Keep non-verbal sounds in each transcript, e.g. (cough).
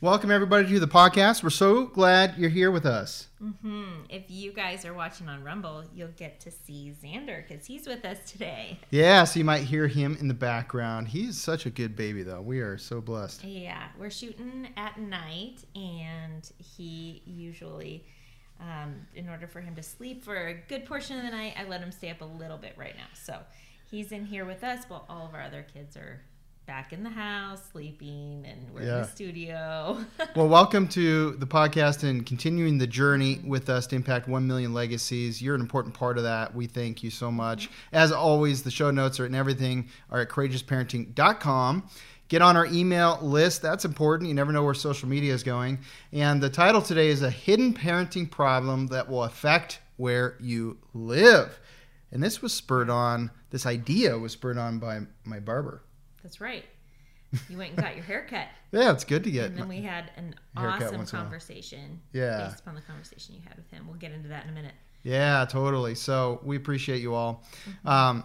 Welcome, everybody, to the podcast. We're so glad you're here with us. Mm-hmm. If you guys are watching on Rumble, you'll get to see Xander because he's with us today. Yeah, so you might hear him in the background. He's such a good baby, though. We are so blessed. Yeah, we're shooting at night, and he usually, um, in order for him to sleep for a good portion of the night, I let him stay up a little bit right now. So he's in here with us while all of our other kids are back in the house sleeping and we're yeah. in the studio. (laughs) well, welcome to the podcast and continuing the journey with us to impact 1 million legacies. You're an important part of that. We thank you so much. As always, the show notes are and everything are at courageousparenting.com. Get on our email list. That's important. You never know where social media is going. And the title today is A Hidden Parenting Problem That Will Affect Where You Live. And this was spurred on, this idea was spurred on by my barber. That's right. You went and got your haircut. (laughs) yeah, it's good to get. And then we had an awesome conversation. Yeah. Based upon the conversation you had with him. We'll get into that in a minute. Yeah, totally. So we appreciate you all. Mm-hmm. Um,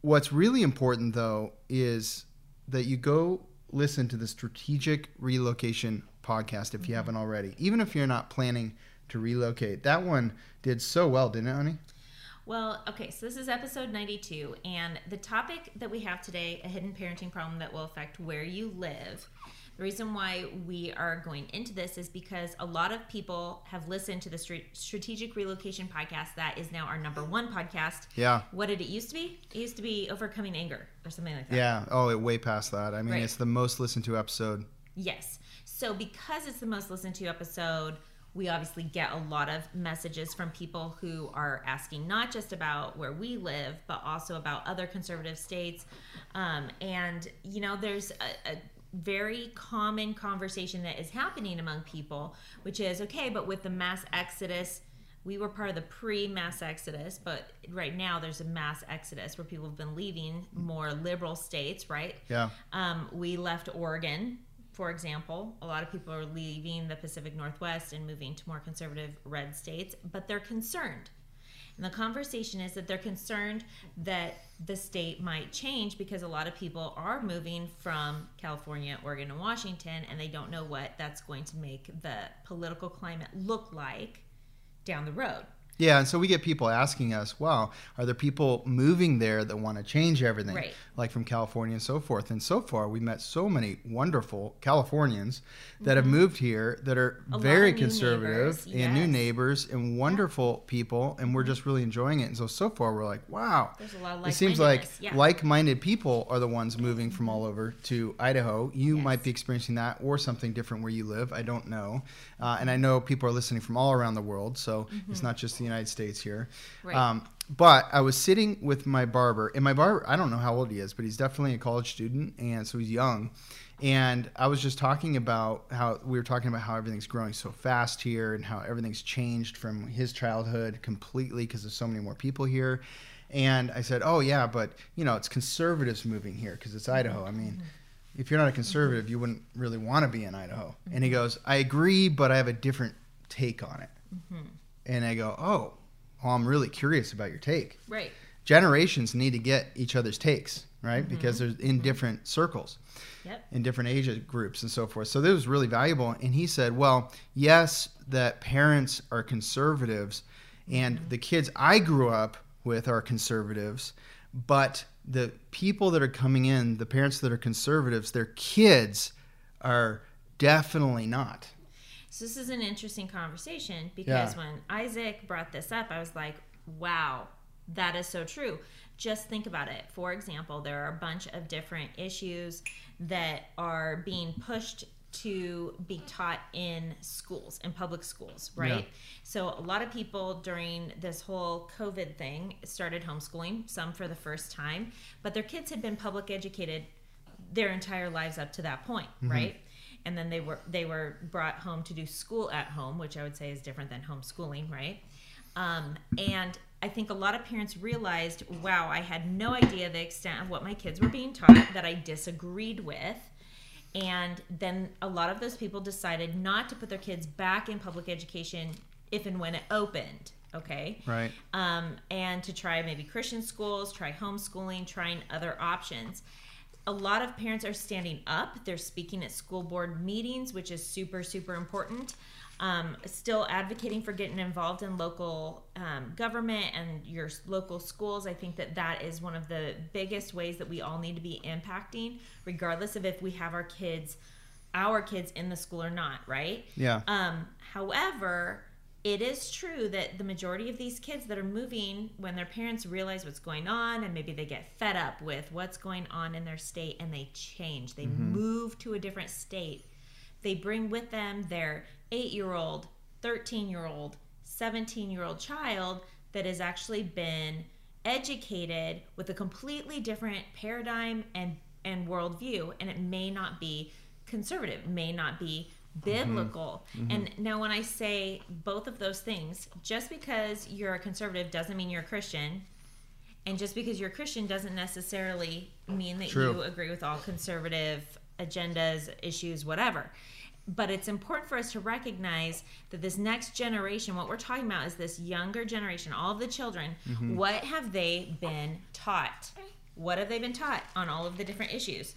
what's really important, though, is that you go listen to the Strategic Relocation podcast if you mm-hmm. haven't already, even if you're not planning to relocate. That one did so well, didn't it, honey? Well, okay, so this is episode 92, and the topic that we have today a hidden parenting problem that will affect where you live. The reason why we are going into this is because a lot of people have listened to the Strategic Relocation podcast. That is now our number one podcast. Yeah. What did it used to be? It used to be Overcoming Anger or something like that. Yeah. Oh, it way past that. I mean, right. it's the most listened to episode. Yes. So because it's the most listened to episode, we obviously get a lot of messages from people who are asking not just about where we live, but also about other conservative states. Um, and, you know, there's a, a very common conversation that is happening among people, which is okay, but with the mass exodus, we were part of the pre mass exodus, but right now there's a mass exodus where people have been leaving more liberal states, right? Yeah. Um, we left Oregon for example, a lot of people are leaving the Pacific Northwest and moving to more conservative red states, but they're concerned. And the conversation is that they're concerned that the state might change because a lot of people are moving from California, Oregon, and Washington, and they don't know what that's going to make the political climate look like down the road. Yeah, and so we get people asking us, "Wow, are there people moving there that want to change everything, right. like from California and so forth?" And so far, we met so many wonderful Californians that mm-hmm. have moved here that are A very conservative and new neighbors and wonderful people, and we're just really enjoying it. And so so far, we're like, "Wow." There's a lot of it seems like yeah. like-minded people are the ones moving from all over to Idaho. You yes. might be experiencing that or something different where you live. I don't know, uh, and I know people are listening from all around the world, so mm-hmm. it's not just the United States here. Right. Um, but I was sitting with my barber, and my barber, I don't know how old he is, but he's definitely a college student, and so he's young. And I was just talking about how we were talking about how everything's growing so fast here and how everything's changed from his childhood completely because there's so many more people here. And I said, "Oh yeah, but you know, it's conservatives moving here because it's Idaho. I mean, mm-hmm. if you're not a conservative, you wouldn't really want to be in Idaho." Mm-hmm. And he goes, "I agree, but I have a different take on it." Mm-hmm. And I go, "Oh, well, I'm really curious about your take. Right. Generations need to get each other's takes, right? Mm-hmm. Because they're in mm-hmm. different circles, yep. in different age groups and so forth. So this was really valuable. And he said, well, yes, that parents are conservatives, and mm-hmm. the kids I grew up with are conservatives, but the people that are coming in, the parents that are conservatives, their kids are definitely not. So this is an interesting conversation because yeah. when Isaac brought this up, I was like, wow, that is so true. Just think about it. For example, there are a bunch of different issues that are being pushed to be taught in schools in public schools right Yeah. so a lot of people during this whole covid thing started homeschooling some for the first time but their kids had been public educated their entire lives up to that point mm-hmm. right and then they were they were brought home to do school at home which i would say is different than homeschooling right um, and i think a lot of parents realized wow i had no idea the extent of what my kids were being taught that i disagreed with and then a lot of those people decided not to put their kids back in public education if and when it opened okay Right. um, and to try maybe Christian schools, try homeschooling, trying other options. A lot of parents are standing up. They're speaking at school board meetings, which is super, super important. Um, still advocating for getting involved in local um, government and your local schools. I think that that is one of the biggest ways that we all need to be impacting, regardless of if we have our kids, our kids in the school or not, right? Yeah. Um, however, it is true that the majority of these kids that are moving, when their parents realize what's going on and maybe they get fed up with what's going on in their state and they change, they mm-hmm. move to a different state, they bring with them their eight year old, 13 year old, 17 year old child that has actually been educated with a completely different paradigm and, and worldview. And it may not be conservative, may not be biblical. Mm-hmm. And mm-hmm. now, when I say both of those things, just because you're a conservative doesn't mean you're a Christian. And just because you're a Christian doesn't necessarily mean that True. you agree with all conservative agendas, issues, whatever. But it's important for us to recognize that this next generation, what we're talking about is this younger generation, all of the children, mm-hmm. what have they been taught? What have they been taught on all of the different issues?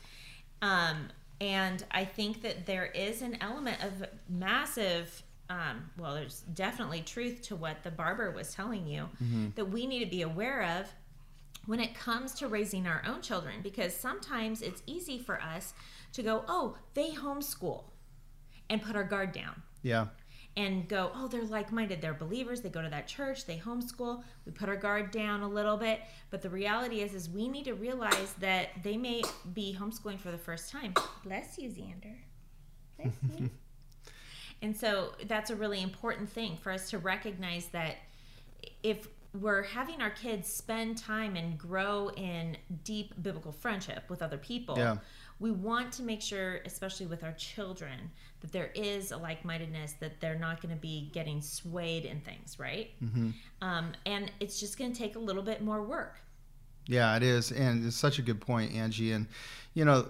Um, and I think that there is an element of massive, um, well, there's definitely truth to what the barber was telling you that we need to be aware of when it comes to raising our own children because sometimes it's easy for us to go, oh, they homeschool and put our guard down Yeah. And go, oh, they're like minded. They're believers. They go to that church. They homeschool. We put our guard down a little bit. But the reality is, is we need to realize that they may be homeschooling for the first time. Bless you, Xander. Bless you. (laughs) and so that's a really important thing for us to recognize that if we're having our kids spend time and grow in deep biblical friendship with other people, Yeah. We want to make sure, especially with our children, that there is a like mindedness, that they're not going to be getting swayed in things, right? Mm-hmm. Um, and it's just going to take a little bit more work. Yeah, it is, and it's such a good point, Angie. And you know,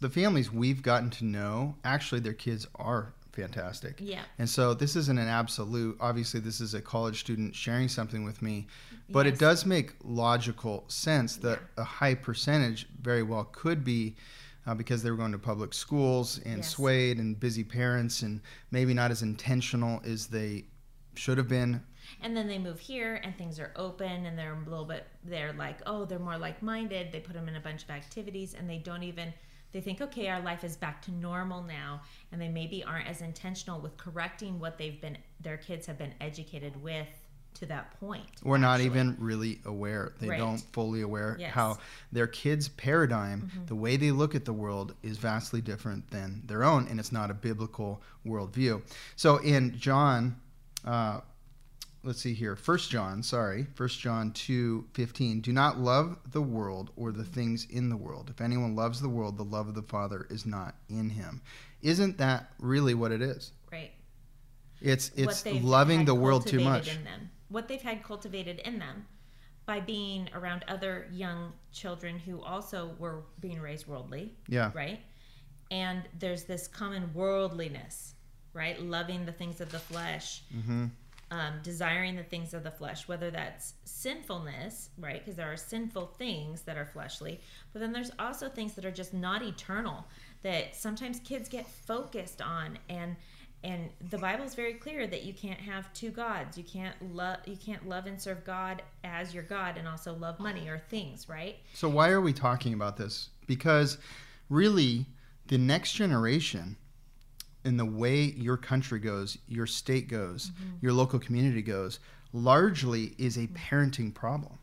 the families we've gotten to know, actually, their kids are fantastic. Yeah. And so this isn't an absolute. Obviously, this is a college student sharing something with me, but Yes. it does make logical sense that a high percentage very well could be. Uh, because they were going to public schools and Yes. swayed and busy parents and maybe not as intentional as they should have been And then they move here and things are open and they're a little bit, they're like, oh, they're more like minded. They put them in a bunch of activities and they don't even, they think, okay, our life is back to normal now. And they maybe aren't as intentional with correcting what they've been, their kids have been educated with to that point. We're not even really aware. They Right. don't fully aware Yes. how their kids' paradigm, Mm-hmm. the way they look at the world, is vastly different than their own, and it's not a biblical worldview. So in John, uh, let's see here, First John, sorry, First John two fifteen. Do not love the world or the things in the world. If anyone loves the world, the love of the Father is not in him. Isn't that really what it is? right. It's it's loving the world too much. What they've had cultivated in them by being around other young children who also were being raised worldly Yeah. right and there's this common worldliness right loving the things of the flesh hmm um, desiring the things of the flesh, whether that's sinfulness, right? Because there are sinful things that are fleshly, but then there's also things that are just not eternal that sometimes kids get focused on and and the Bible is very clear that you can't have two gods. You can't love you can't love and serve God as your God and also love money or things, right? So why are we talking about this? Because really, the next generation, in the way your country goes, your state goes, mm-hmm. your local community goes, largely is a parenting problem.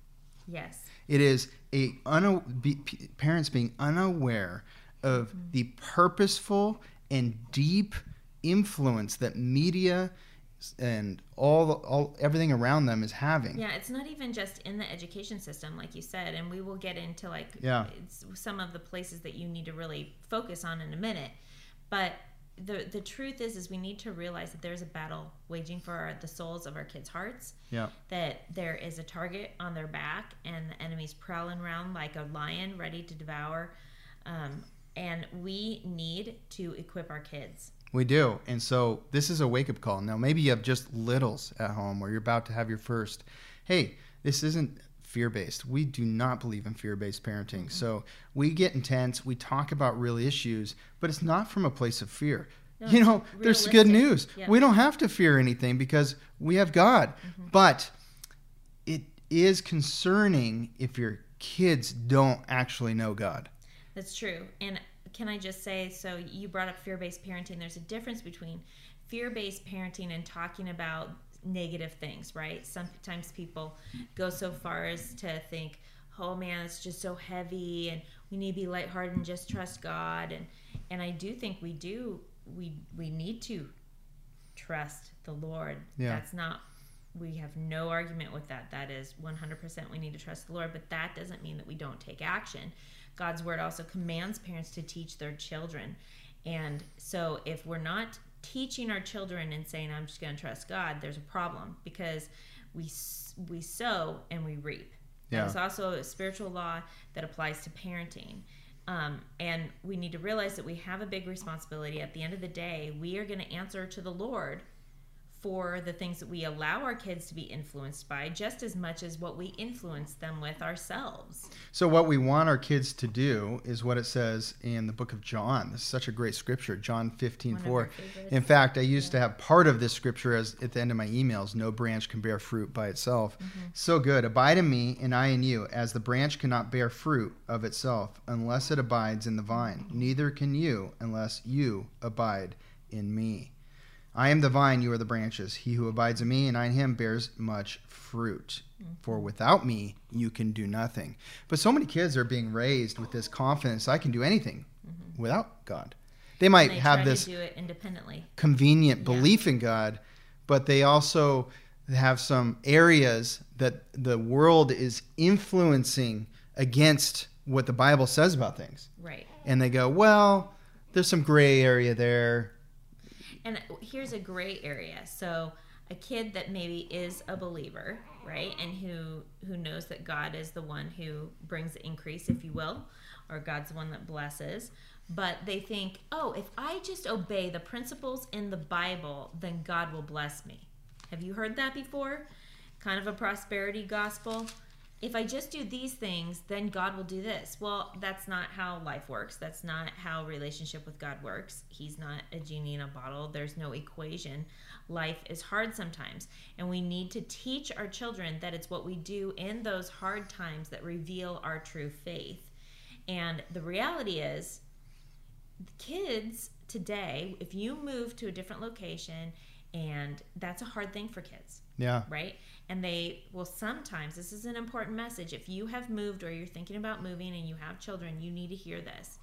Yes. It is a una- be, parents being unaware of mm-hmm. the purposeful and deep influence that media and all all everything around them is having. Yeah, it's not even just in the education system, like you said, and we will get into like Yeah. it's some of the places that you need to really focus on in a minute. But the the truth is, is we need to realize that there's a battle waging for our, the souls of our kids' hearts. Yeah. That there is a target on their back, and the enemy's prowling around like a lion, ready to devour. Um, and we need to equip our kids. We do. And so this is a wake up call. Now, maybe you have just littles at home or you're about to have your first. Hey, this isn't fear based. We do not believe in fear based parenting. Mm-hmm. So we get intense, we talk about real issues, but it's not from a place of fear. No, you know, there's good news. Yeah. We don't have to fear anything because we have God. Mm-hmm. But it is concerning if your kids don't actually know God. That's true. And can I just say so you brought up fear based parenting. There's a difference between fear based parenting and talking about negative things, right? Sometimes people go so far as to think, oh man, it's just so heavy and we need to be lighthearted and just trust God. And, and I do think we do, we, we need to trust the Lord. Yeah. That's not we have no argument with that. That is 100% we need to trust the Lord, but that doesn't mean that we don't take action. God's word also commands parents to teach their children. And so if we're not teaching our children and saying I'm just going to trust God, there's a problem because we we sow and we reap. Yeah. That is also a spiritual law that applies to parenting. Um, and we need to realize that we have a big responsibility. At the end of the day, we are going to answer to the Lord for the things that we allow our kids to be influenced by, just as much as what we influence them with ourselves. So what we want our kids to do is what it says in the book of John. This is such a great scripture, John 15, One 4. In fact, I used to have part of this scripture as at the end of my emails, no branch can bear fruit by itself. Mm-hmm. So good. Abide in me and I in you, as the branch cannot bear fruit of itself unless it abides in the vine. Mm-hmm. Neither can you unless you abide in me. I am the vine, you are the branches. He who abides in me and I in him bears much fruit. For mm-hmm. without me, you can do nothing. But so many kids are being raised with this confidence I can do anything mm-hmm. without God. They might they have this to do it independently. convenient Yeah. belief in God, but they also have some areas that the world is influencing against what the Bible says about things. Right. And they go, well, there's some gray area there. And here's a gray area. So a kid that maybe is a believer, right? And who who knows that God is the one who brings the increase, if you will, or God's the one that blesses. But they think, oh, if I just obey the principles in the Bible, then God will bless me. Have you heard that before? Kind of a prosperity gospel. If I just do these things, then God will do this. Well, that's not how life works. That's not how relationship with God works. He's not a genie in a bottle. There's no equation. Life is hard sometimes, and we need to teach our children that it's what we do in those hard times that reveal our true faith. And the reality is, kids today, if you move to a different location, and that's a hard thing for kids Yeah. right? And they will sometimes, this is an important message. If you have moved or you're thinking about moving and you have children, you need to hear this.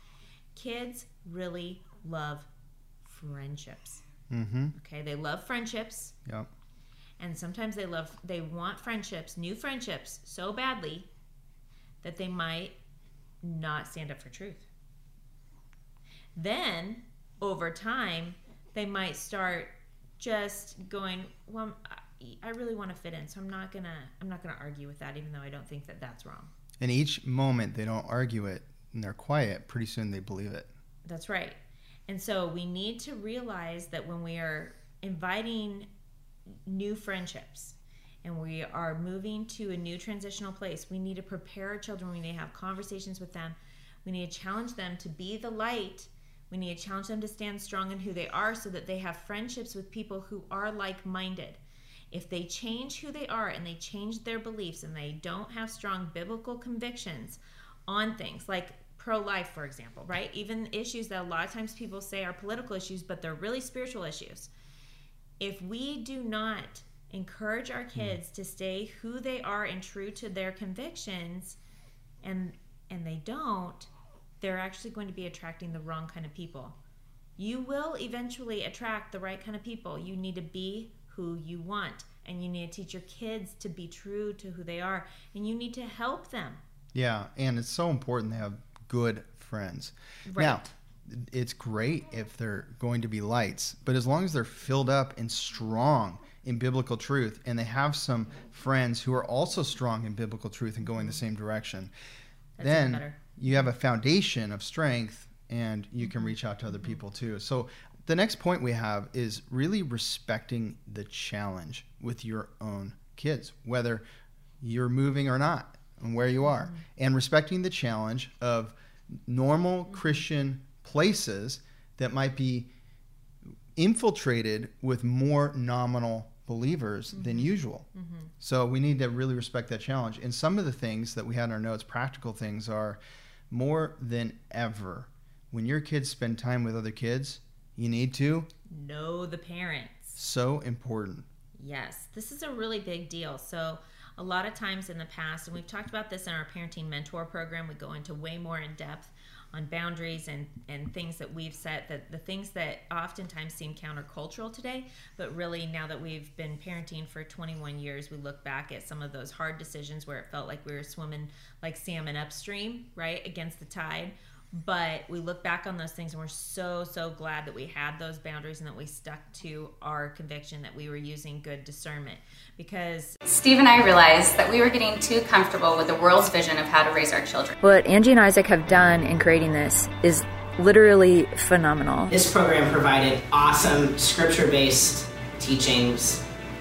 Kids really love friendships. Mm-hmm. Okay, they love friendships, Yep. and sometimes they love, they want friendships, new friendships, so badly that they might not stand up for truth. Then, over time, they might start just going, "Well, I- I really want to fit in, so I'm not gonna, I'm not gonna argue with that, even though I don't think that that's wrong." And each moment they don't argue it and they're quiet, pretty soon they believe it. That's right. And so we need to realize that when we are inviting new friendships and we are moving to a new transitional place, we need to prepare our children. We need to have conversations with them. We need to challenge them to be the light. We need to challenge them to stand strong in who they are so that they have friendships with people who are like minded. If they change who they are and they change their beliefs and they don't have strong biblical convictions on things like pro life, for example, right? Even issues that a lot of times people say are political issues, but they're really spiritual issues. If we do not encourage our hmm. kids to stay who they are and true to their convictions and and they don't they're actually going to be attracting the wrong kind of people you will eventually attract the right kind of people. You need to be who you want, and you need to teach your kids to be true to who they are, and you need to help them. Yeah, and it's so important to have good friends. Right. Now, it's great if they're going to be lights, but as long as they're filled up and strong in biblical truth and they have some friends who are also strong in biblical truth and going the same direction, That's then you have a foundation of strength and you can reach out to other people too. So the next point we have is really respecting the challenge with your own kids, whether you're moving or not and where you are, Mm-hmm. and respecting the challenge of normal mm-hmm. Christian places that might be infiltrated with more nominal believers than mm-hmm. usual. Mm-hmm. So we need to really respect that challenge. And some of the things that we had in our notes, practical things, are more than ever. When your kids spend time with other kids, you need to. Know the parents. So important. Yes, this is a really big deal. So, a lot of times in the past, and we've talked about this in our parenting mentor program, we go into way more in depth on boundaries and, and things that we've set, that the things that oftentimes seem countercultural today, but really now that we've been parenting for 21 years, we look back at some of those hard decisions where it felt like we were swimming like salmon upstream, right, against the tide. But we look back on those things and we're so, so glad that we had those boundaries and that we stuck to our conviction that we were using good discernment. Because Steve and I realized that we were getting too comfortable with the world's vision of how to raise our children. What Angie and Isaac have done in creating this is literally phenomenal. This program provided awesome scripture based teachings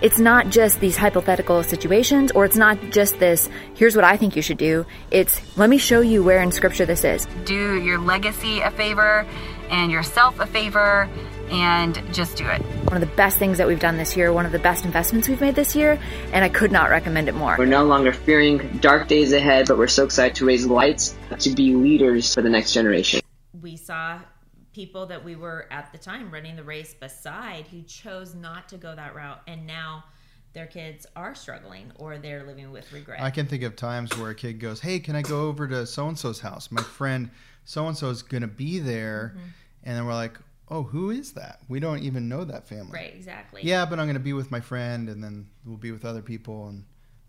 It's not just these hypothetical situations, or it's not just this, here's what I think you should do. It's, let me show you where in scripture this is. Do your legacy a favor and yourself a favor and just do it. One of the best things that we've done this year, one of the best investments we've made this year, and I could not recommend it more. We're no longer fearing dark days ahead, but we're so excited to raise lights to be leaders for the next generation. we saw people that we were at the time running the race beside who chose not to go that route and now their kids are struggling or they're living with regret. I can think of times where a kid goes, "Hey, can I go over to so and so's house? My friend so and so is going to be there," Mm-hmm. and then we're like, "Oh, who is that? We don't even know that family." right, exactly. Yeah, but I'm going to be with my friend, and then we'll be with other people, and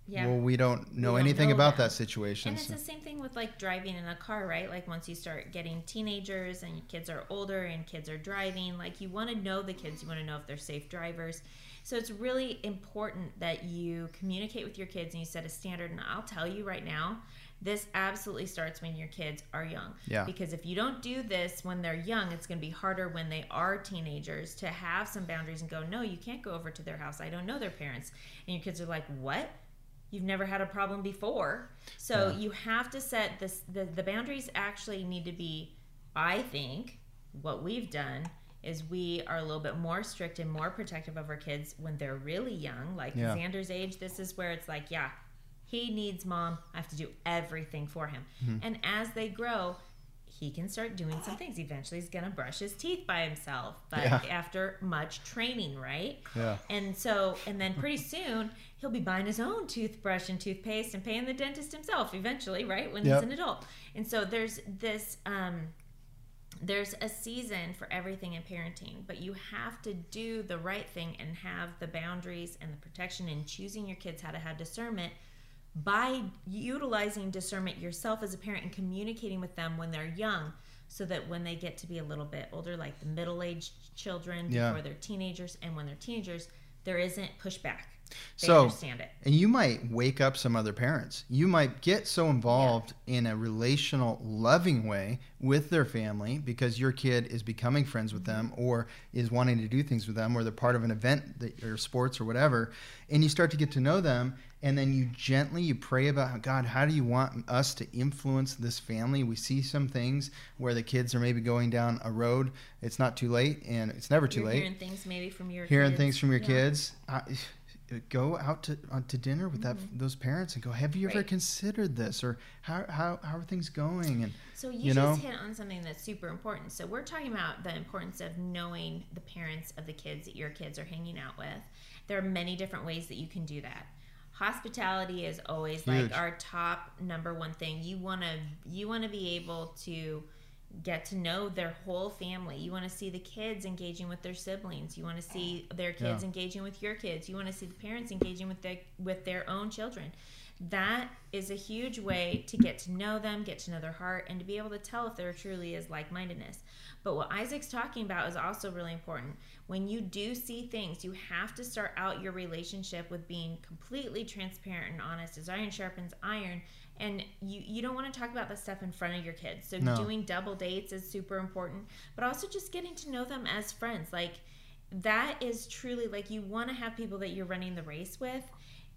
Yeah. well, we don't know don't anything know about them. that situation. And it's the same thing with like driving in a car, right? Like once you start getting teenagers and kids are older and kids are driving, like you want to know the kids, you want to know if they're safe drivers. So it's really important that you communicate with your kids and you set a standard. And I'll tell you right now, this absolutely starts when your kids are young. Yeah. Because if you don't do this when they're young, it's going to be harder when they are teenagers to have some boundaries and go, no, you can't go over to their house. I don't know their parents. And your kids are like, what? You've never had a problem before. So you have to set this, the, the boundaries actually need to be, I think, what we've done is we are a little bit more strict and more protective of our kids when they're really young. Like Yeah. Xander's age, this is where it's like, yeah, he needs mom. I have to do everything for him. Mm-hmm. And as they grow, he can start doing some things. Eventually, he's going to brush his teeth by himself, but Yeah. after much training, right? Yeah. And so, and then pretty soon, he'll be buying his own toothbrush and toothpaste and paying the dentist himself eventually, right? When Yep. he's an adult. And so there's this, um, there's a season for everything in parenting, but you have to do the right thing and have the boundaries and the protection and choosing your kids how to have discernment by utilizing discernment yourself as a parent and communicating with them when they're young so that when they get to be a little bit older like the middle-aged children Yeah. before they're teenagers and when they're teenagers there isn't pushback they so, understand it and you might wake up some other parents. You might get so involved in a relational, loving way with their family because your kid is becoming friends with them Mm-hmm. or is wanting to do things with them or they're part of an event that, or sports or whatever. And you start to get to know them. And then you gently you pray about God, how do you want us to influence this family? We see some things where the kids are maybe going down a road. It's not too late, and it's never too You're late hearing things maybe from your hearing kids. things from your Yeah. kids I, go out to uh, to dinner with that those parents and go, "Have you ever Mm-hmm. Considered this?" or "How how how are things going?" and So you, you know just hit on something that's super important. So we're talking about the importance of knowing the parents of the kids that your kids are hanging out with. There are many different ways that you can do that. Hospitality is always Huge. like our top number one thing. You want to you want to be able to get to know their whole family. You want to see the kids engaging with their siblings. You want to see their kids Yeah. engaging with your kids. You want to see the parents engaging with their with their own children. That is a huge way to get to know them, get to know their heart, and to be able to tell if there truly is like mindedness. But what Isaac's talking about is also really important. When you do see things, you have to start out your relationship with being completely transparent and honest as iron sharpens iron. And you, you don't want to talk about the stuff in front of your kids. So No. doing double dates is super important, but also just getting to know them as friends. Like that is truly like you want to have people that you're running the race with.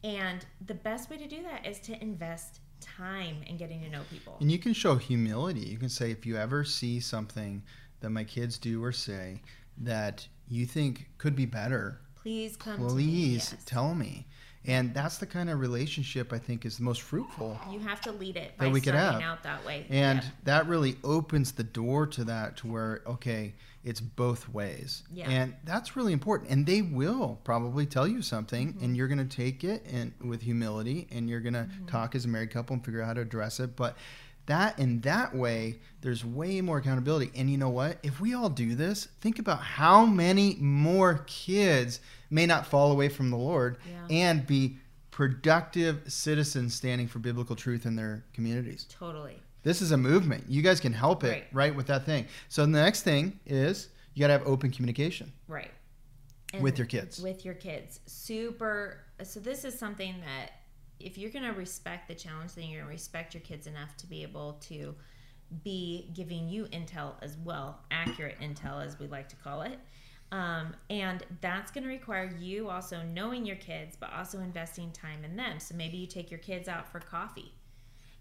And the best way to do that is to invest time in getting to know people. And you can show humility. You can say, if you ever see something that my kids do or say that you think could be better, Please come to me. please Yes. tell me. And that's the kind of relationship I think is the most fruitful. You have to lead it by That we could have. out that way. And Yeah. that really opens the door to that to where, okay, it's both ways. Yeah. And that's really important. And they will probably tell you something Mm-hmm. and you're going to take it and with humility and you're going to Mm-hmm. talk as a married couple and figure out how to address it. But that in that way, there's way more accountability. And you know what? If we all do this, think about how many more kids may not fall away from the Lord Yeah. and be productive citizens standing for biblical truth in their communities. Totally. This is a movement. You guys can help it, Right. right, with that thing. So the next thing is you got to have open communication. Right. With your kids. With your kids. Super. So, this is something that if you're going to respect the challenge, then you're going to respect your kids enough to be able to be giving you intel as well, accurate intel, as we like to call it. Um, and that's going to require you also knowing your kids, but also investing time in them. So, maybe you take your kids out for coffee.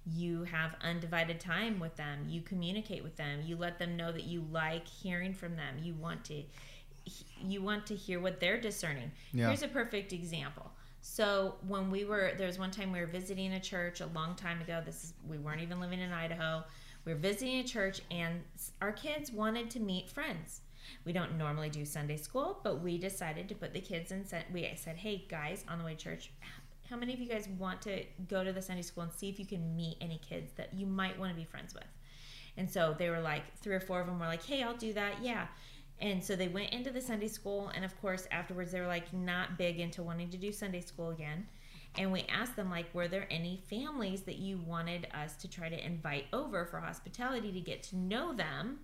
You have undivided time with them. You communicate with them. You let them know that you like hearing from them. You want to you want to hear what they're discerning. Yeah. here's a perfect example. So when we were there was one time we were visiting a church a long time ago. This is we weren't even living in idaho. We were visiting a church and our kids wanted to meet friends we don't normally do sunday school but we decided to put the kids in we said hey guys on the way to church how many of you guys want to go to the Sunday school and see if you can meet any kids that you might want to be friends with? And so they were like, three or four of them were like, hey, I'll do that. Yeah. And so they went into the Sunday school. And of course, afterwards, they were like, not big into wanting to do Sunday school again. And we asked them, like, were there any families that you wanted us to try to invite over for hospitality to get to know them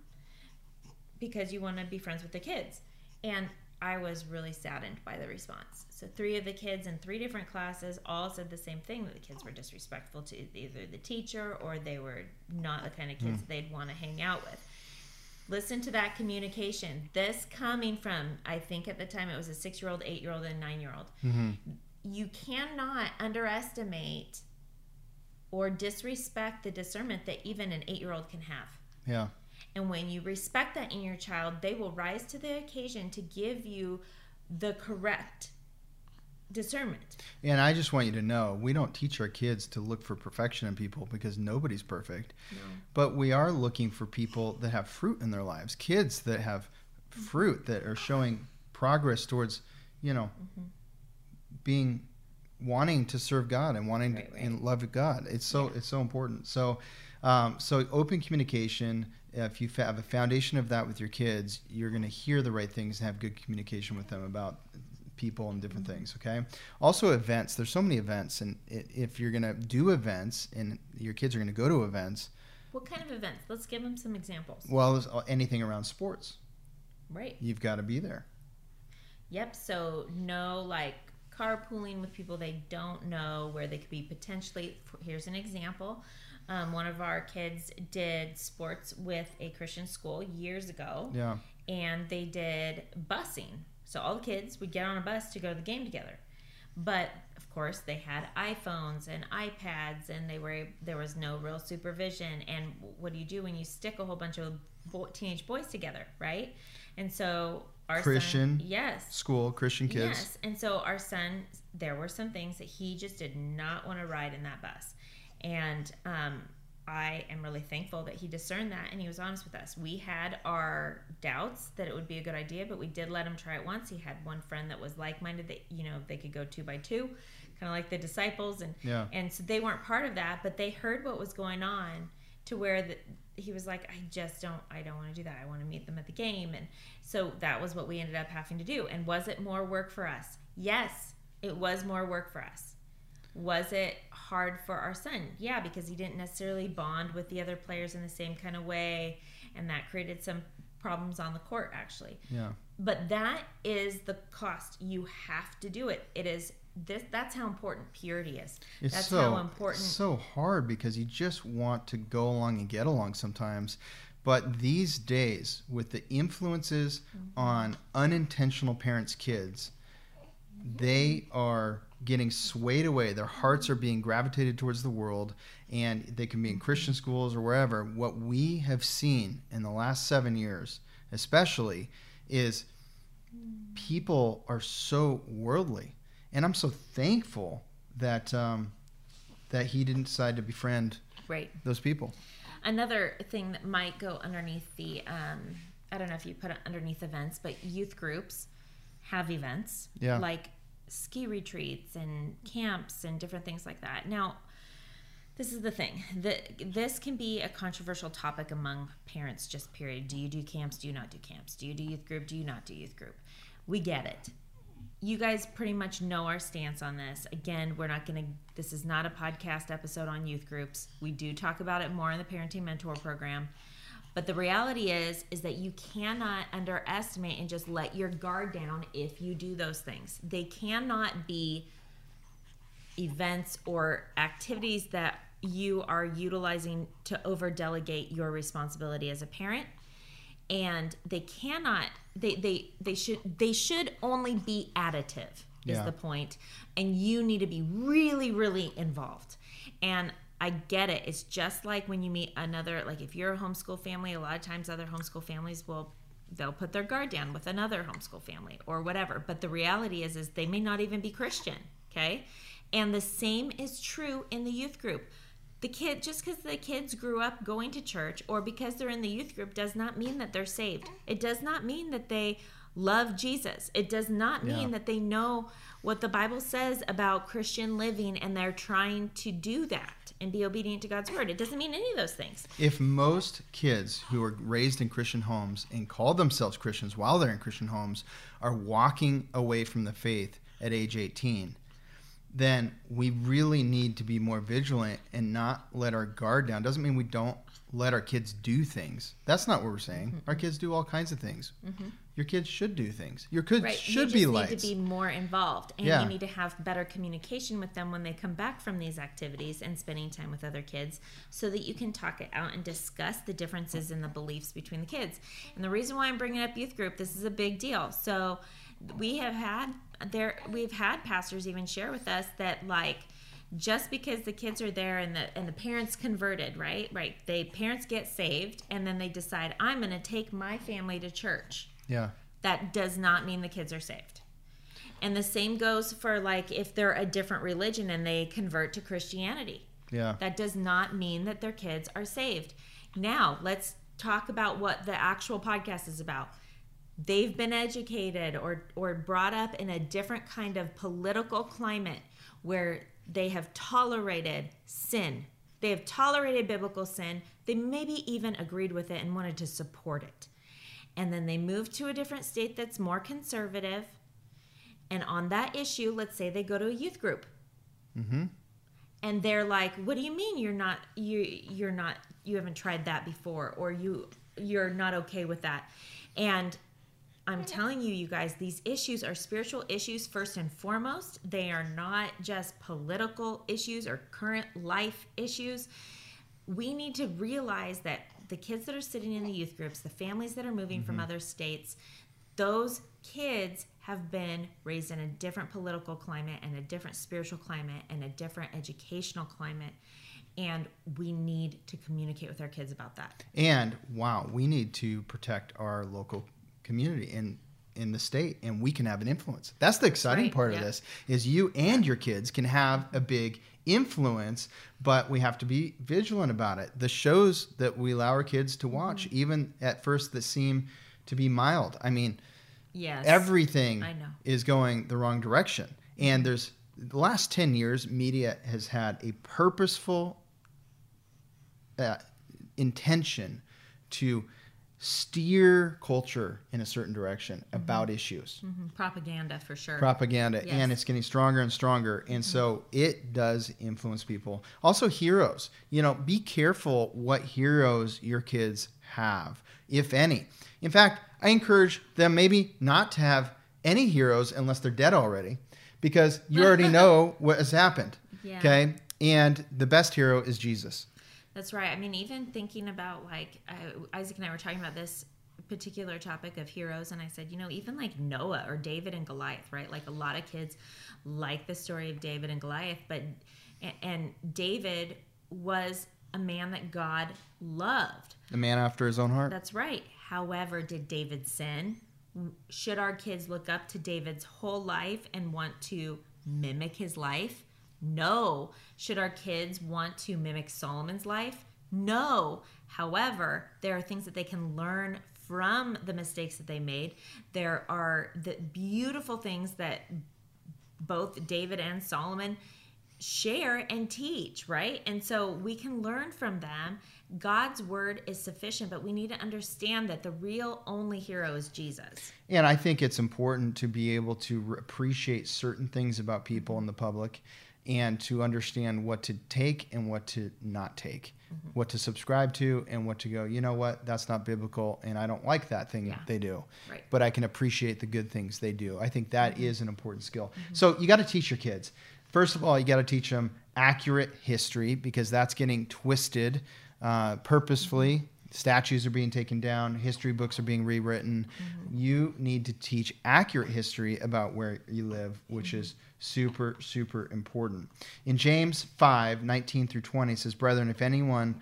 because you want to be friends with the kids? And I was really saddened by the response. So, three of the kids in three different classes all said the same thing that the kids were disrespectful to either the teacher or they were not the kind of kids hmm. that they'd want to hang out with. Listen to that communication. This coming from, I think at the time it was a six year old, eight year old, and nine year old. Mm-hmm. You cannot underestimate or disrespect the discernment that even an eight year old can have. Yeah. And when you respect that in your child, they will rise to the occasion to give you the correct discernment. And I just want you to know we don't teach our kids to look for perfection in people because nobody's perfect. But we are looking for people that have fruit in their lives, kids that have fruit that are showing progress towards, you know, being wanting to serve God and wanting Right, right. and love God. It's so it's so important. So um, so open communication. Uh, if you have a foundation of that with your kids, you're going to hear the right things and have good communication with them about people and different mm-hmm. things. Okay. Also, events. There's so many events, and if you're going to do events and your kids are going to go to events, What kind of events? Let's give them some examples. well, uh, anything around sports, Right. you've got to be there. Yep. So no like carpooling with people they don't know where they could be potentially. Here's an example. Um, one of our kids did sports with a Christian school years ago, Yeah. and they did busing. So all the kids would get on a bus to go to the game together. But of course, they had iPhones and iPads, and they were there was no real supervision. And what do you do when you stick a whole bunch of bo- teenage boys together, right? And so our Christian son, yes, school, Christian kids. Yes. And so our son, there were some things that he just did not want to ride in that bus. And um, I am really thankful that he discerned that and he was honest with us. We had our doubts that it would be a good idea, but we did let him try it once. He had one friend that was like minded that, you know, they could go two by two, kind of like the disciples. And, Yeah. and so they weren't part of that, but they heard what was going on to where that he was like, I just don't, I don't want to do that. I want to meet them at the game. And so that was what we ended up having to do. And was it more work for us? Yes, it was more work for us. Was it hard for our son? Yeah, because he didn't necessarily bond with the other players in the same kind of way. And that created some problems on the court, actually. Yeah. But that is the cost. You have to do it. It is this. That's how important purity is. It's that's so how important. so hard because you just want to go along and get along sometimes. But these days, with the influences Mm-hmm. on unintentional parents' kids, they are getting swayed away. Their hearts are being gravitated towards the world, and they can be in Christian schools or wherever. What we have seen in the last seven years, especially, is people are so worldly, and I'm so thankful that um, that he didn't decide to befriend right. those people. Another thing that might go underneath the, um, I don't know if you put it underneath events, but youth groups have events Yeah. like ski retreats and camps and different things like that. Now, this is the thing. That this can be a controversial topic among parents just period. Do you do camps? Do you not do camps? Do you do youth group? Do you not do youth group? We get it. You guys pretty much know our stance on this. Again we're not going to this is not a podcast episode on youth groups. We do talk about it more in the parenting mentor program but the reality is is that you cannot underestimate and just let your guard down if you do those things. They cannot be events or activities that you are utilizing to over delegate your responsibility as a parent. And they cannot they they they should they should only be additive is Yeah. the point. And you need to be really really involved. And I get it. It's just like when you meet another, like if you're a homeschool family, a lot of times other homeschool families will they'll put their guard down with another homeschool family or whatever. But the reality is is they may not even be Christian, okay? And the same is true in the youth group. The kid just because the kids grew up going to church or because they're in the youth group does not mean that they're saved. It does not mean that they love Jesus. It does not mean Yeah. that they know what the Bible says about Christian living and they're trying to do that and be obedient to God's word. It doesn't mean any of those things. If most kids who are raised in Christian homes and call themselves Christians while they're in Christian homes are walking away from the faith at age 18, then we really need to be more vigilant and not let our guard down. Doesn't mean we don't let our kids do things. That's not what we're saying. Mm-hmm. Our kids do all kinds of things. Mm-hmm. Your kids should do things. Your kids Right. should you just be need to be more involved and Yeah. you need to have better communication with them when they come back from these activities and spending time with other kids so that you can talk it out and discuss the differences in the beliefs between the kids. And the reason why I'm bringing up youth group, this is a big deal. So we have had there we've had pastors even share with us that like just because the kids are there and the and the parents converted, right? Right. They parents get saved and then they decide I'm going to take my family to church yeah. that does not mean the kids are saved. And the same goes for like if they're a different religion and they convert to Christianity. Yeah. That does not mean that their kids are saved. Now, let's talk about what the actual podcast is about. They've been educated or or brought up in a different kind of political climate where they have tolerated sin. They have tolerated biblical sin. They maybe even agreed with it and wanted to support it and then they move to a different state that's more conservative. And on that issue let's say they go to a youth group. Mm-hmm. And they're like what do you mean you're not you you're not you haven't tried that before or you you're not okay with that? And i'm telling you you guys these issues are spiritual issues first and foremost. They are not just political issues or current life issues. We need to realize that the kids that are sitting in the youth groups, the families that are moving from mm-hmm. other states, those kids have been raised in a different political climate and a different spiritual climate and a different educational climate. And we need to communicate with our kids about that. And wow, we need to protect our local community and in the state and we can have an influence. That's the exciting right, part yeah. of this is you and your kids can have a big influence, but we have to be vigilant about it. The shows that we allow our kids to watch, Mm-hmm. even at first that seem to be mild. I mean, Yes. everything I know. is going the wrong direction. And there's the last 10 years, media has had a purposeful uh, intention to steer culture in a certain direction about issues Mhm. propaganda for sure. propaganda Yes. and it's getting stronger and stronger and so it does influence people also heroes you know be careful what heroes your kids have if any in fact i encourage them maybe not to have any heroes unless they're dead already because you already (laughs) know what has happened Yeah. okay and the best hero is jesus That's right. I mean, even thinking about like uh, Isaac and I were talking about this particular topic of heroes, and I said, you know, even like Noah or David and Goliath, right? Like a lot of kids like the story of David and Goliath, but and, and David was a man that God loved. the man after his own heart That's right. However, did David sin? Should our kids look up to David's whole life and want to mimic his life? No. Should our kids want to mimic Solomon's life? No. However, there are things that they can learn from the mistakes that they made. There are the beautiful things that both David and Solomon share and teach, right? And so we can learn from them. God's word is sufficient, but we need to understand that the real only hero is Jesus. And I think it's important to be able to appreciate certain things about people in the public and to understand what to take and what to not take, Mm-hmm. what to subscribe to and what to go, you know what, that's not biblical and I don't like that thing Yeah. they do. Right. But I can appreciate the good things they do. I think that is Mm-hmm. an important skill. So you got to teach your kids. First of all, you got to teach them accurate history because that's getting twisted uh, purposefully. Statues are being taken down, history books are being rewritten. Mm-hmm. You need to teach accurate history about where you live, which is super, super important. In James 5 19 through 20, it says, Brethren, if anyone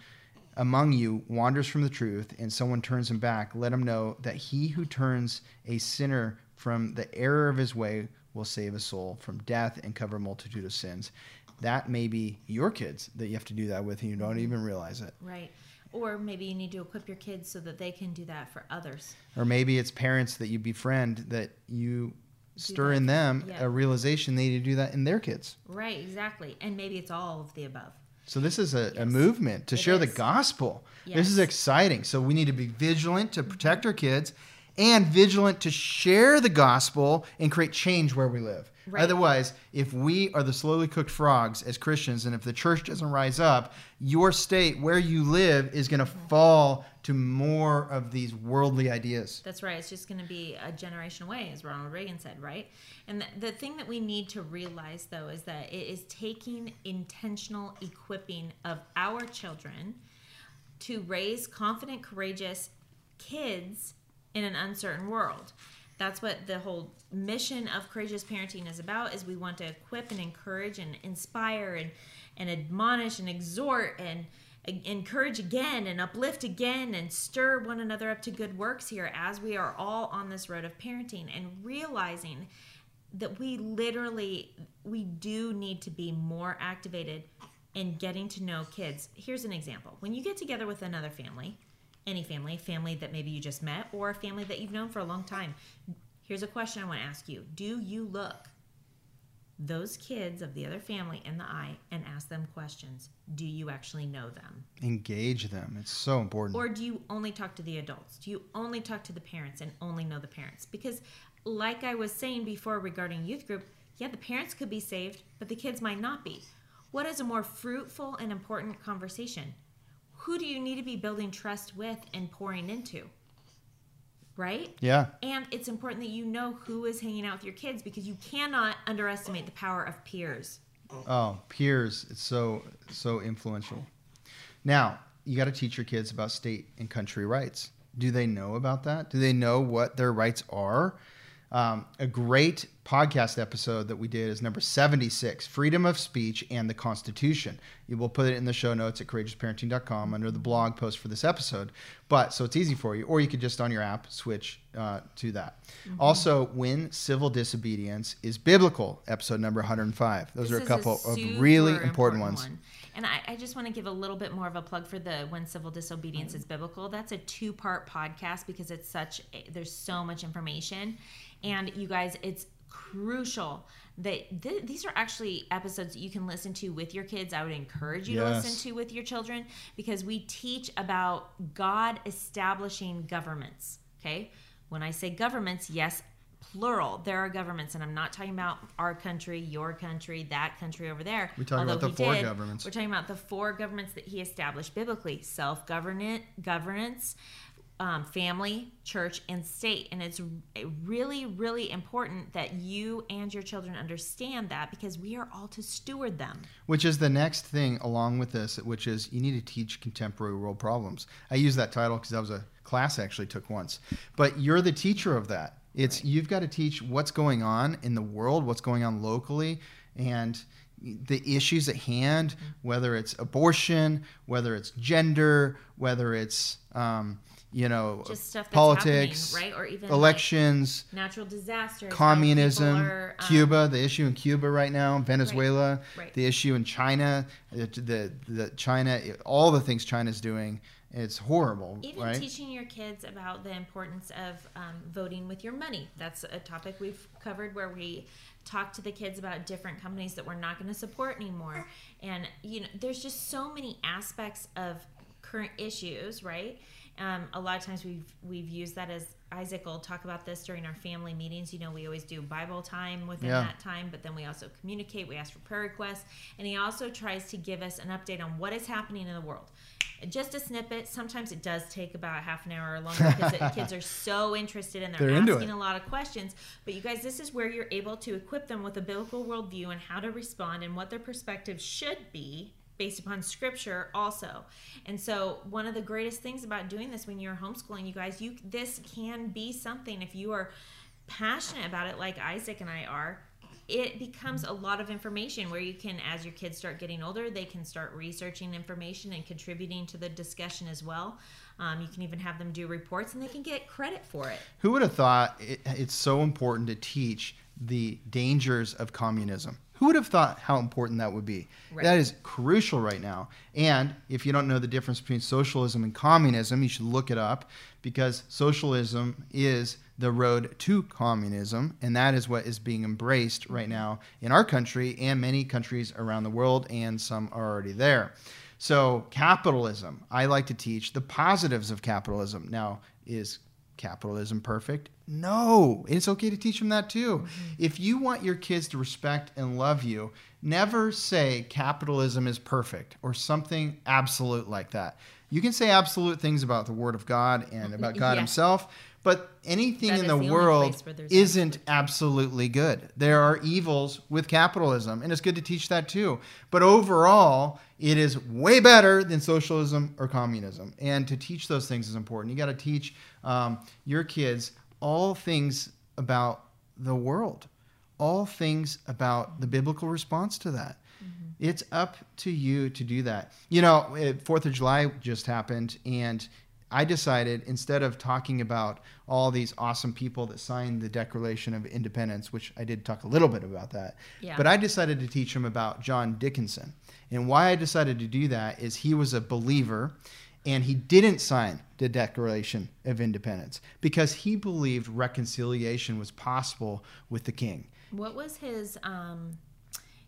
among you wanders from the truth and someone turns him back, let him know that he who turns a sinner from the error of his way will save a soul from death and cover a multitude of sins. That may be your kids that you have to do that with and you don't mm-hmm. even realize it. Right. Or maybe you need to equip your kids so that they can do that for others. Or maybe it's parents that you befriend that you stir that. in them Yeah. a realization they need to do that in their kids. Right, exactly. And maybe it's all of the above. So this is a, a Yes. to It share the is. gospel. This is exciting. So we need to be vigilant to protect mm-hmm. our kids and vigilant to share the gospel and create change where we live. Right. Otherwise, if we are the slowly cooked frogs as Christians and if the church doesn't rise up, your state where you live is going to fall to more of these worldly ideas. That's right. It's just going to be a generation away, as Ronald Reagan said, right? And the, the thing that we need to realize, though, is that it is taking intentional equipping of our children to raise confident, courageous kids in an uncertain world. That's what the whole mission of courageous parenting is about is we want to equip and encourage and inspire and, and admonish and exhort and encourage again and uplift again and stir one another up to good works here as we are all on this road of parenting and realizing that we literally we do need to be more activated in getting to know kids here's an example when you get together with another family any family family that maybe you just met or a family that you've known for a long time here's a question i want to ask you do you look those kids of the other family in the eye and ask them questions do you actually know them Engage them. It's so important. or do you only talk to the adults? Do you only talk to the parents and only know the parents? Because, like I was saying before regarding youth group, yeah, the parents could be saved, but the kids might not be. What is a more fruitful and important conversation? Who do you need to be building trust with and pouring into? Right? yeah. And it's important that you know who is hanging out with your kids because you cannot underestimate the power of peers. Oh, peers. It's so so influential. Now, you got to teach your kids about state and country rights. Do they know about that? Do they know what their rights are? Um, a great podcast episode that we did is number 76 Freedom of Speech and the Constitution. You will put it in the show notes at courageousparenting.com under the blog post for this episode. But so it's easy for you, or you could just on your app switch uh, to that. Mm-hmm. Also, When Civil Disobedience is Biblical, episode number 105. Those This are a couple super of really important, ones. one. And I, I just want to give a little bit more of a plug for the When Civil Disobedience Mm-hmm. is Biblical. That's a two part podcast because it's such, a, there's so much information. And you guys, it's crucial that th- these are actually episodes that you can listen to with your kids. I would encourage you to listen to with your children because we teach about God establishing governments. Okay. When I say governments, yes, plural. There are governments, and I'm not talking about our country, your country, that country over there. We talk about the he four did. governments. We're talking about the four governments that he established biblically: self-governance, governance, um, family, church, and state. And it's really, really important that you and your children understand that because we are all to steward them. Which is the next thing along with this, which is you need to teach contemporary world problems. I use that title because that was a class I actually took once. But you're the teacher of that. It's you've got to teach what's going on in the world, what's going on locally, and the issues at hand, whether it's abortion, whether it's gender, whether it's um, you know Just stuff politics, right? Or even, like, elections, Natural disasters, communism, are, um, Cuba, the issue in Cuba right now, Venezuela, right. the issue in China, the, the the China, all the things China's doing, it's horrible, Even right? teaching your kids about the importance of um, voting with your money. That's a topic we've covered where we talk to the kids about different companies that we're not going to support anymore. And, you know, there's just so many aspects of current issues, right? Um, a lot of times we've we've used that as Isaac will talk about this during our family meetings. You know, we always do Bible time within Yeah. that time, but then we also communicate. We ask for prayer requests, and he also tries to give us an update on what is happening in the world. Just a snippet. Sometimes it does take about half an hour or longer because the (laughs) kids are so interested and they're, They're asking a lot of questions. But you guys, this is where you're able to equip them with a biblical worldview and how to respond and what their perspective should be based upon scripture also. And so one of the greatest things about doing this when you're homeschooling you guys you this can be something if you are passionate about it like isaac and i are it becomes a lot of information where you can as your kids start getting older they can start researching information and contributing to the discussion as well. Um, you can even have them do reports and they can get credit for it. Who would have thought it, it's so important to teach the dangers of communism? Who would have thought how important that would be? Right. That is crucial right now. And if you don't know the difference between socialism and communism, you should look it up because socialism is the road to communism, and that is what is being embraced right now in our country and many countries around the world, and some are already there. So, capitalism, I like to teach the positives of capitalism. Now, is capitalism perfect? No. It's okay to teach them that too. If you want your kids to respect and love you, never say capitalism is perfect or something absolute like that. You can say absolute things about the Word of God and about (laughs) God Yeah. Himself, but anything That in the, the world place where there's isn't absolutely good. There are evils with capitalism, and it's good to teach that too. But overall, it is way better than socialism or communism. And to teach those things is important. You got to teach um, your kids all things about the world, all things about the biblical response to that. Mm-hmm. It's up to you to do that. You know, Fourth of July just happened, and I decided instead of talking about all these awesome people that signed the Declaration of Independence, which I did talk a little bit about that, Yeah. but I decided to teach them about John Dickinson. And why I decided to do that is he was a believer and he didn't sign the Declaration of Independence because he believed reconciliation was possible with the king. what was his um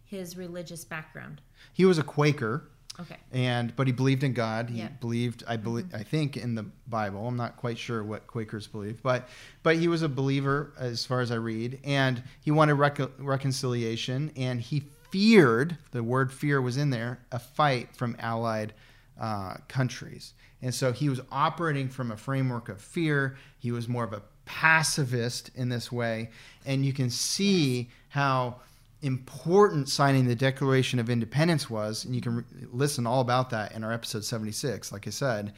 his religious background He was a Quaker. okay and but he believed in God. He Yeah. believed, I believe, I think, in the Bible. I'm not quite sure what Quakers believe, but but he was a believer as far as I read, and he wanted rec- reconciliation, and he feared the word fear was in there a fight from allied uh, countries, and so he was operating from a framework of fear. He was more of a pacifist in this way, and you can see how important signing the Declaration of Independence was, and you can re- listen all about that in our episode 76, like I said.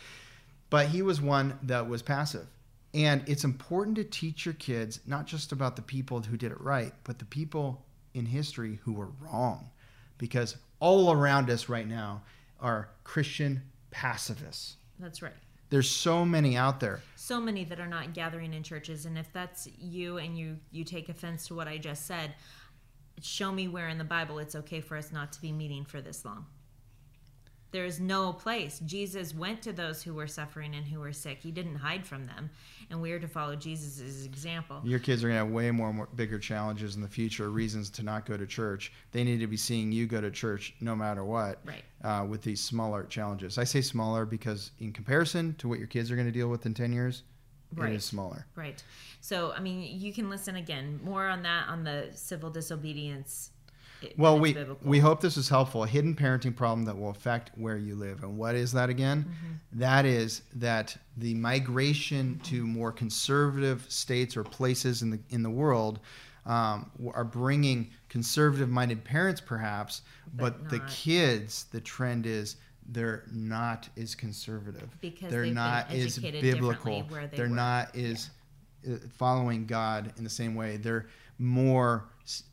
But he was one that was passive. And it's important to teach your kids not just about the people who did it right, but the people in history who were wrong. Because all around us right now are Christian pacifists. That's right. There's so many out there. So many that are not gathering in churches. And if that's you and you, you take offense to what I just said, show me where in the Bible it's okay for us not to be meeting for this long. There is no place. Jesus went to those who were suffering and who were sick. He didn't hide from them. And we are to follow Jesus' example. Your kids are going to have way more, more bigger challenges in the future, reasons to not go to church. They need to be seeing you go to church no matter what Right. uh, with these smaller challenges. I say smaller because, in comparison to what your kids are going to deal with in 10 years, Right. it is smaller. Right. So, I mean, you can listen again more on that on the civil disobedience. It- Well, we biblical. we hope this is helpful. A hidden parenting problem that will affect where you live, and what is that again? That is that the migration to more conservative states or places in the in the world um, are bringing conservative-minded parents, perhaps, but, But the kids. The trend is they're not as conservative. Because they're not as biblical. they they're were. not as uh, following God in the same way. They're more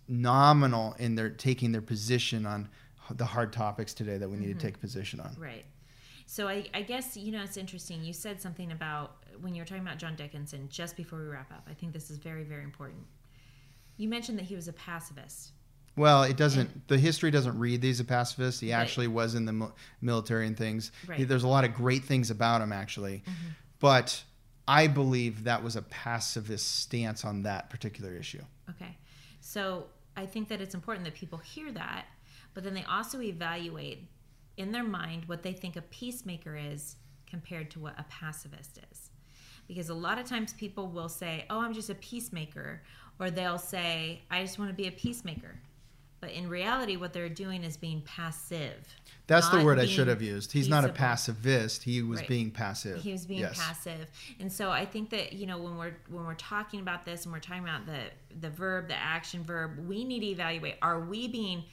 nominal in their taking their position on the hard topics today that we need to take a position on. Right. So I, I guess you know it's interesting. You said something about when you were talking about John Dickinson just before we wrap up. I think this is very very important. You mentioned that he was a pacifist. Well, it doesn't. The history doesn't read these a pacifist. He Right. actually was in the military and things. Right. Mm-hmm. There's a lot of great things about him actually, but I believe that was a pacifist stance on that particular issue. Okay. So I think that it's important that people hear that, but then they also evaluate in their mind what they think a peacemaker is compared to what a pacifist is. Because a lot of times people will say, Oh, I'm just a peacemaker, or they'll say, I just want to be a peacemaker. But in reality, what they're doing is being passive. That's the word I should have used. He's not a pacifist. He was Right. being passive. He was being Yes. passive, and so I think that you know when we're when we're talking about this and we're talking about the the verb, the action verb, we need to evaluate: Are we being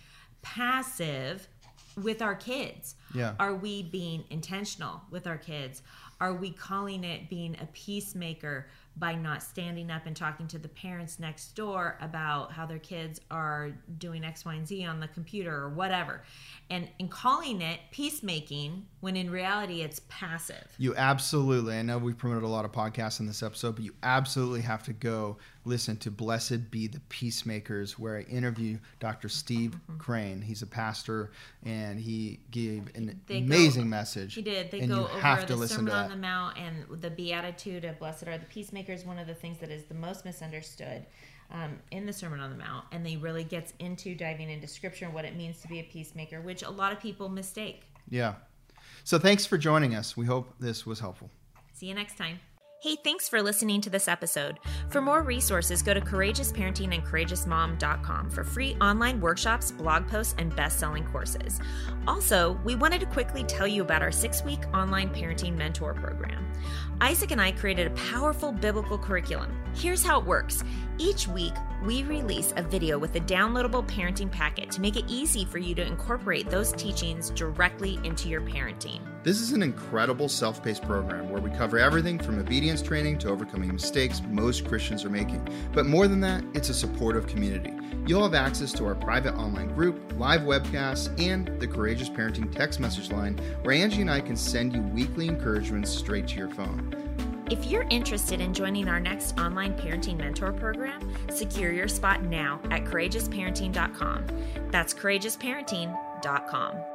passive with our kids? Yeah. Are we being intentional with our kids? Are we calling it being a peacemaker by not standing up and talking to the parents next door about how their kids are doing X, Y, and Z on the computer or whatever? And, and calling it peacemaking when in reality it's passive. You absolutely. I know we've promoted a lot of podcasts in this episode, but you absolutely have to go listen to Blessed Be the Peacemakers, where I interview Dr. Steve Mm-hmm. Crane. He's a pastor and he gave an They go- amazing message. He did. They go you over have the Sermon to on the Mount and the Beatitude of Blessed are the Peacemakers. One of the things that is the most misunderstood um, in the Sermon on the Mount, and they really gets into diving into Scripture and what it means to be a peacemaker, which a lot of people mistake. Yeah. So thanks for joining us. We hope this was helpful. See you next time. Hey, thanks for listening to this episode. For more resources, go to courageousparenting and courageousmom.com for free online workshops, blog posts, and best selling courses. Also, we wanted to quickly tell you about our six week online parenting mentor program. Isaac and I created a powerful biblical curriculum. Here's how it works each week, we release a video with a downloadable parenting packet to make it easy for you to incorporate those teachings directly into your parenting. This is an incredible self paced program where we cover everything from obedience training to overcoming mistakes most Christians are making. But more than that, it's a supportive community. You'll have access to our private online group, live webcasts, and the Courageous Parenting text message line where Angie and I can send you weekly encouragements straight to your phone. If you're interested in joining our next online parenting mentor program, secure your spot now at courageousparenting.com. That's courageousparenting.com.